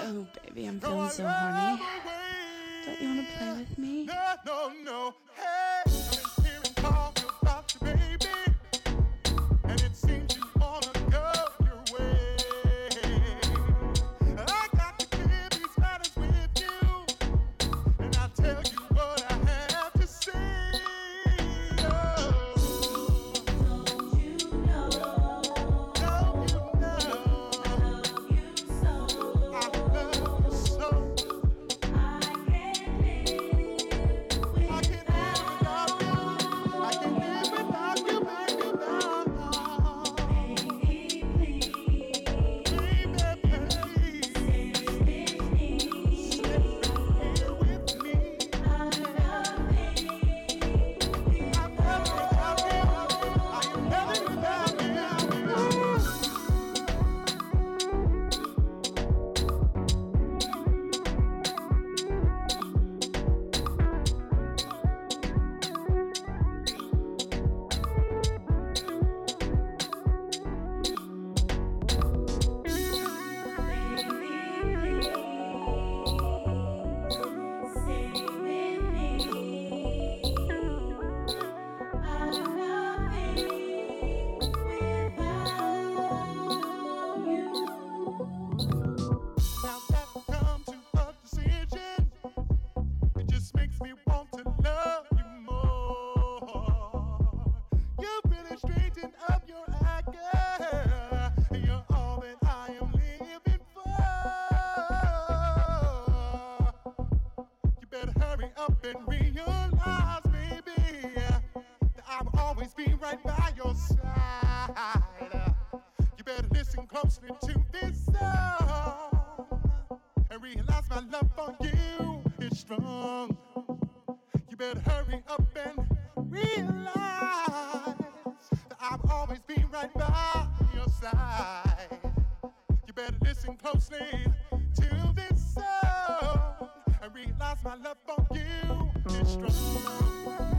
Oh, baby, I'm feeling so horny. Don't you want to play with me? No, no, no. Hey. realize my love for you is strong. You better hurry up and realize that I've always been right by your side. You better listen closely to this song and realize my love for you is strong.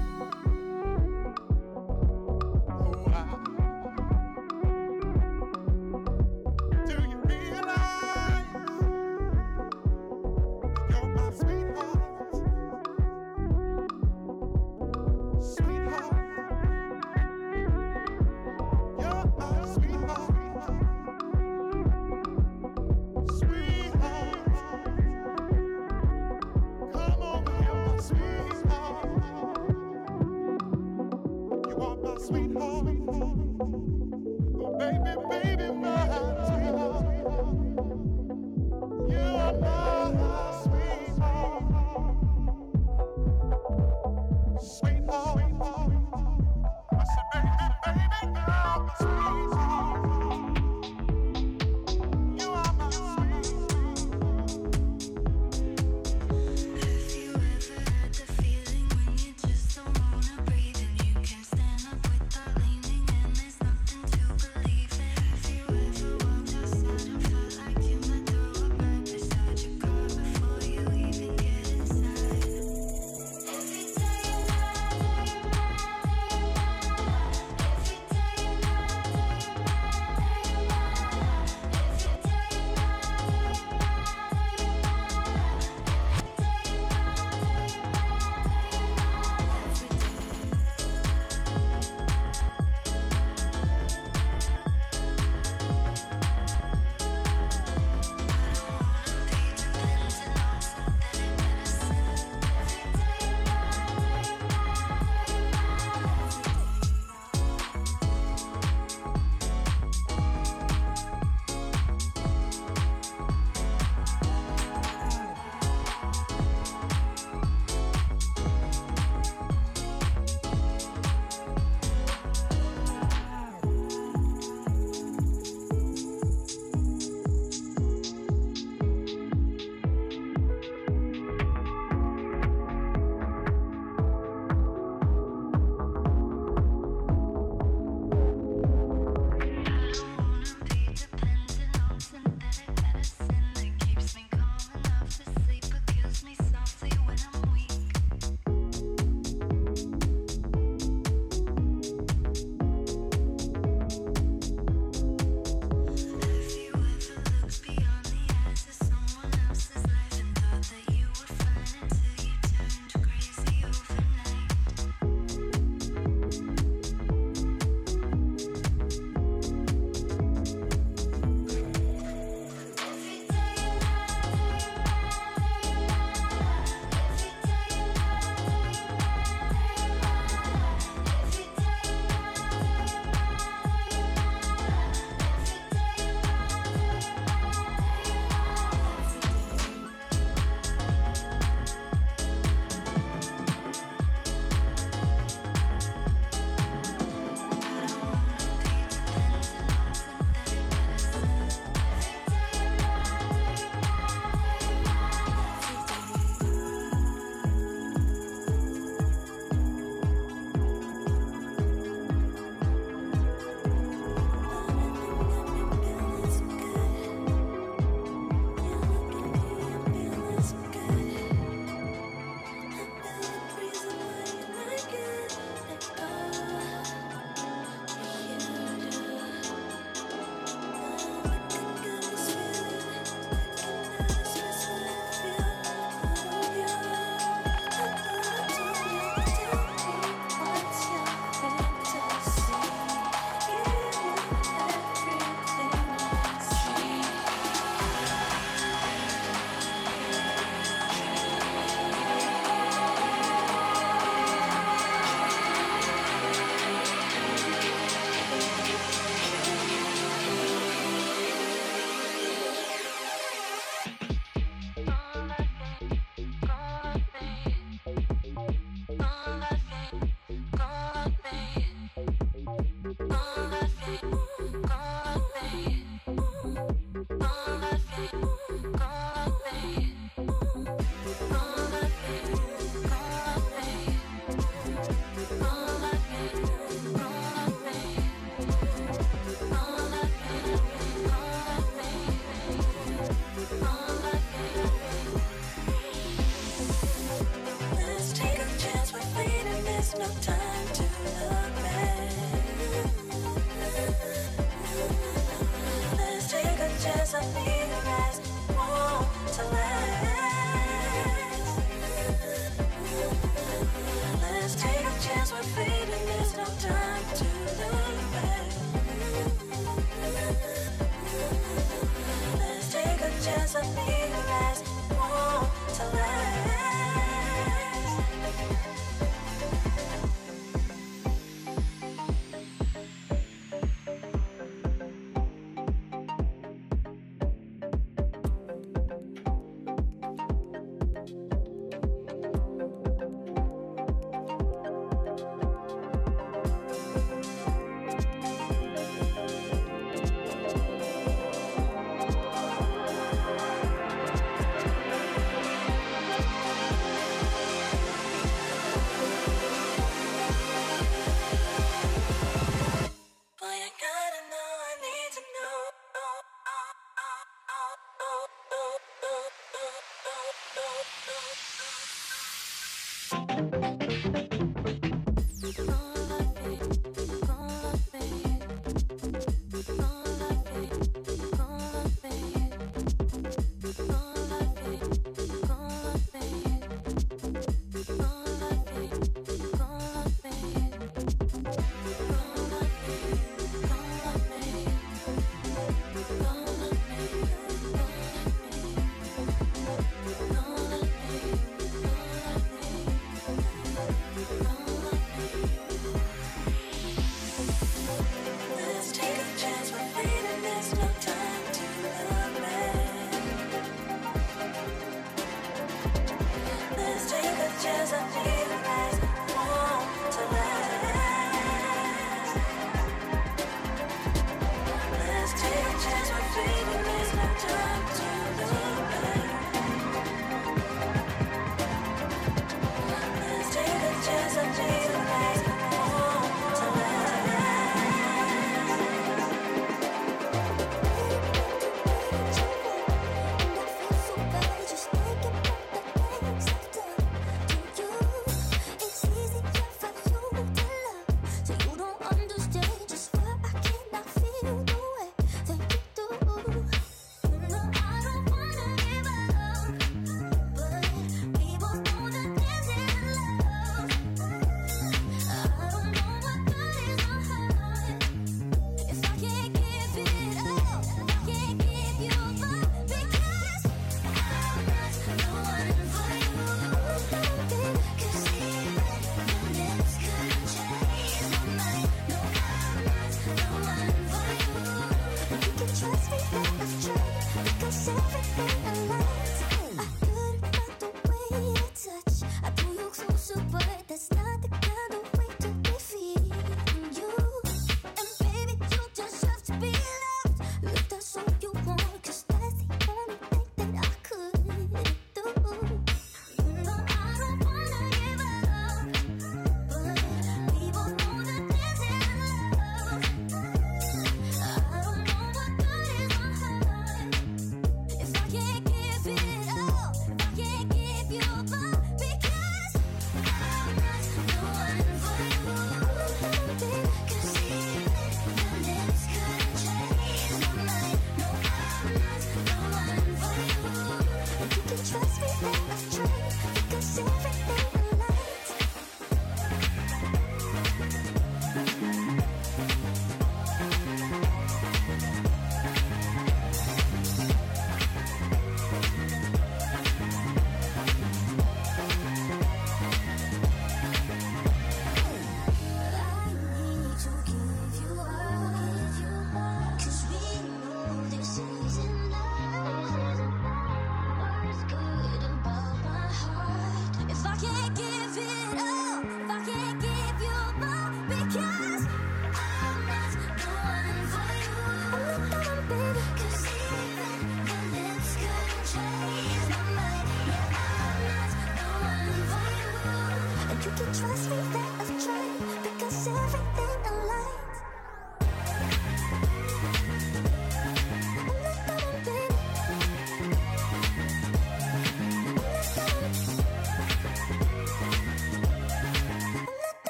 you can trust me that I've tried because everything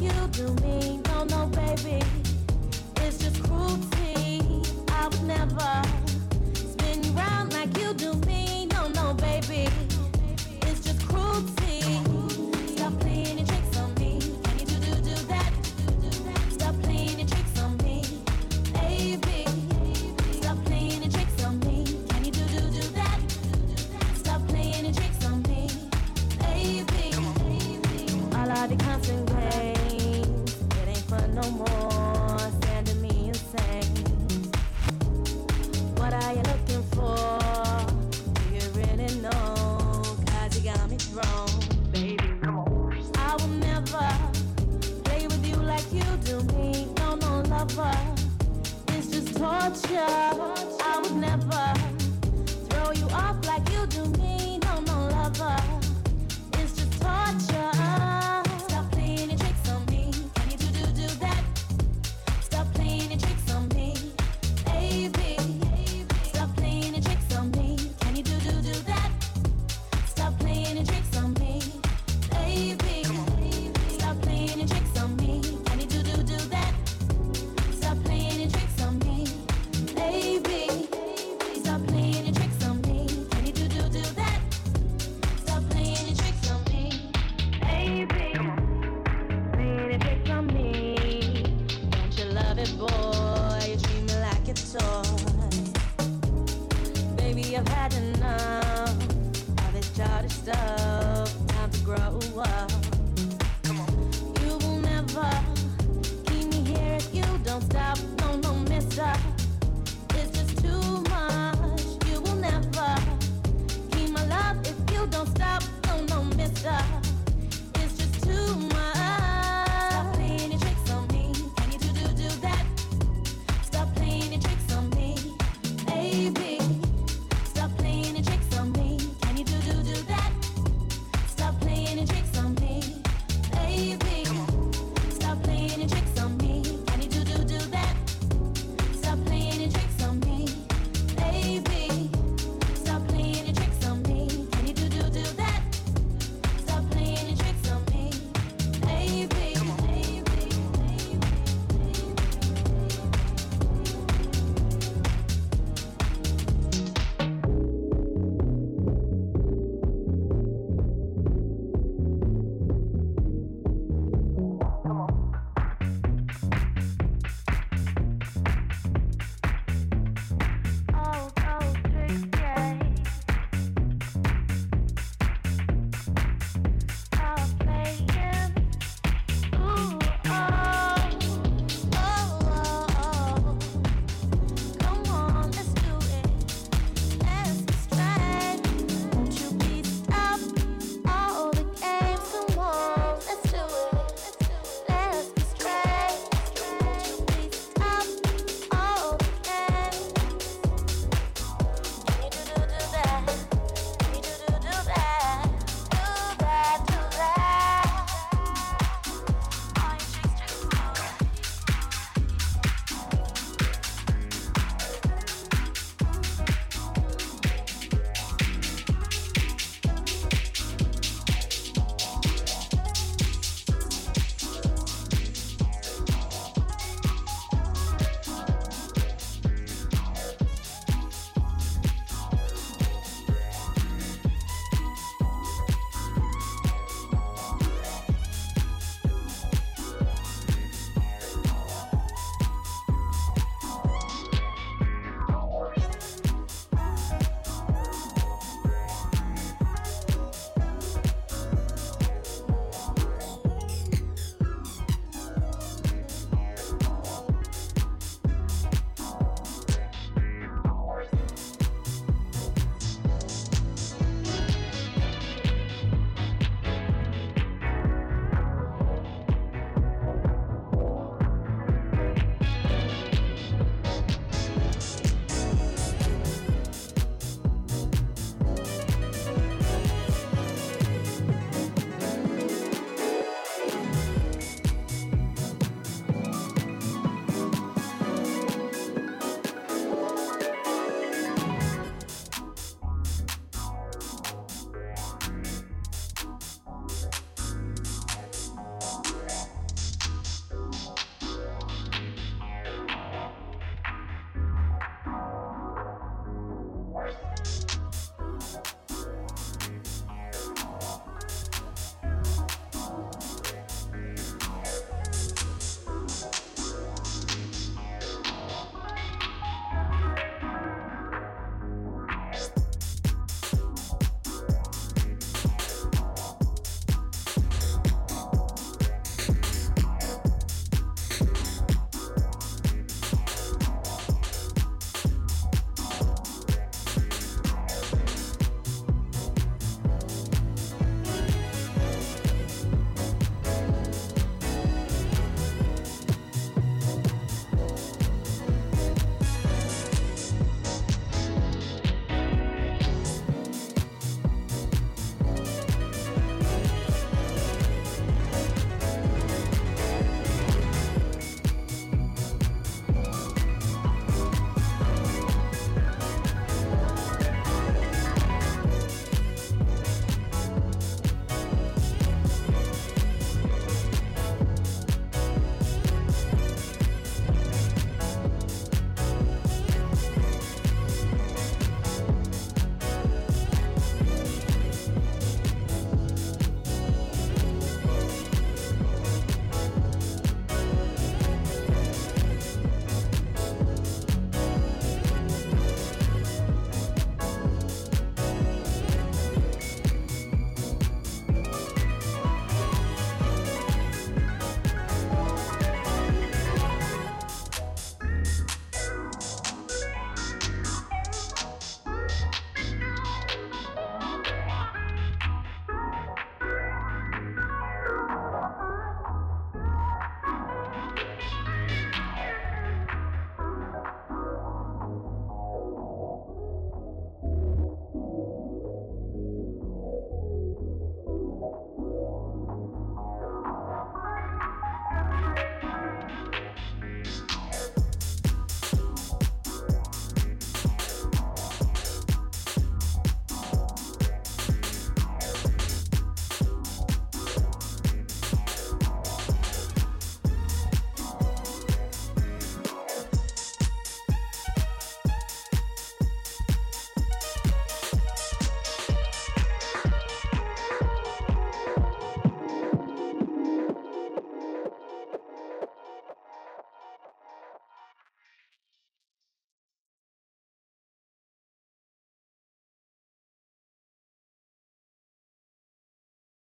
you do me. No, oh, no, baby, it's just cruelty. I never.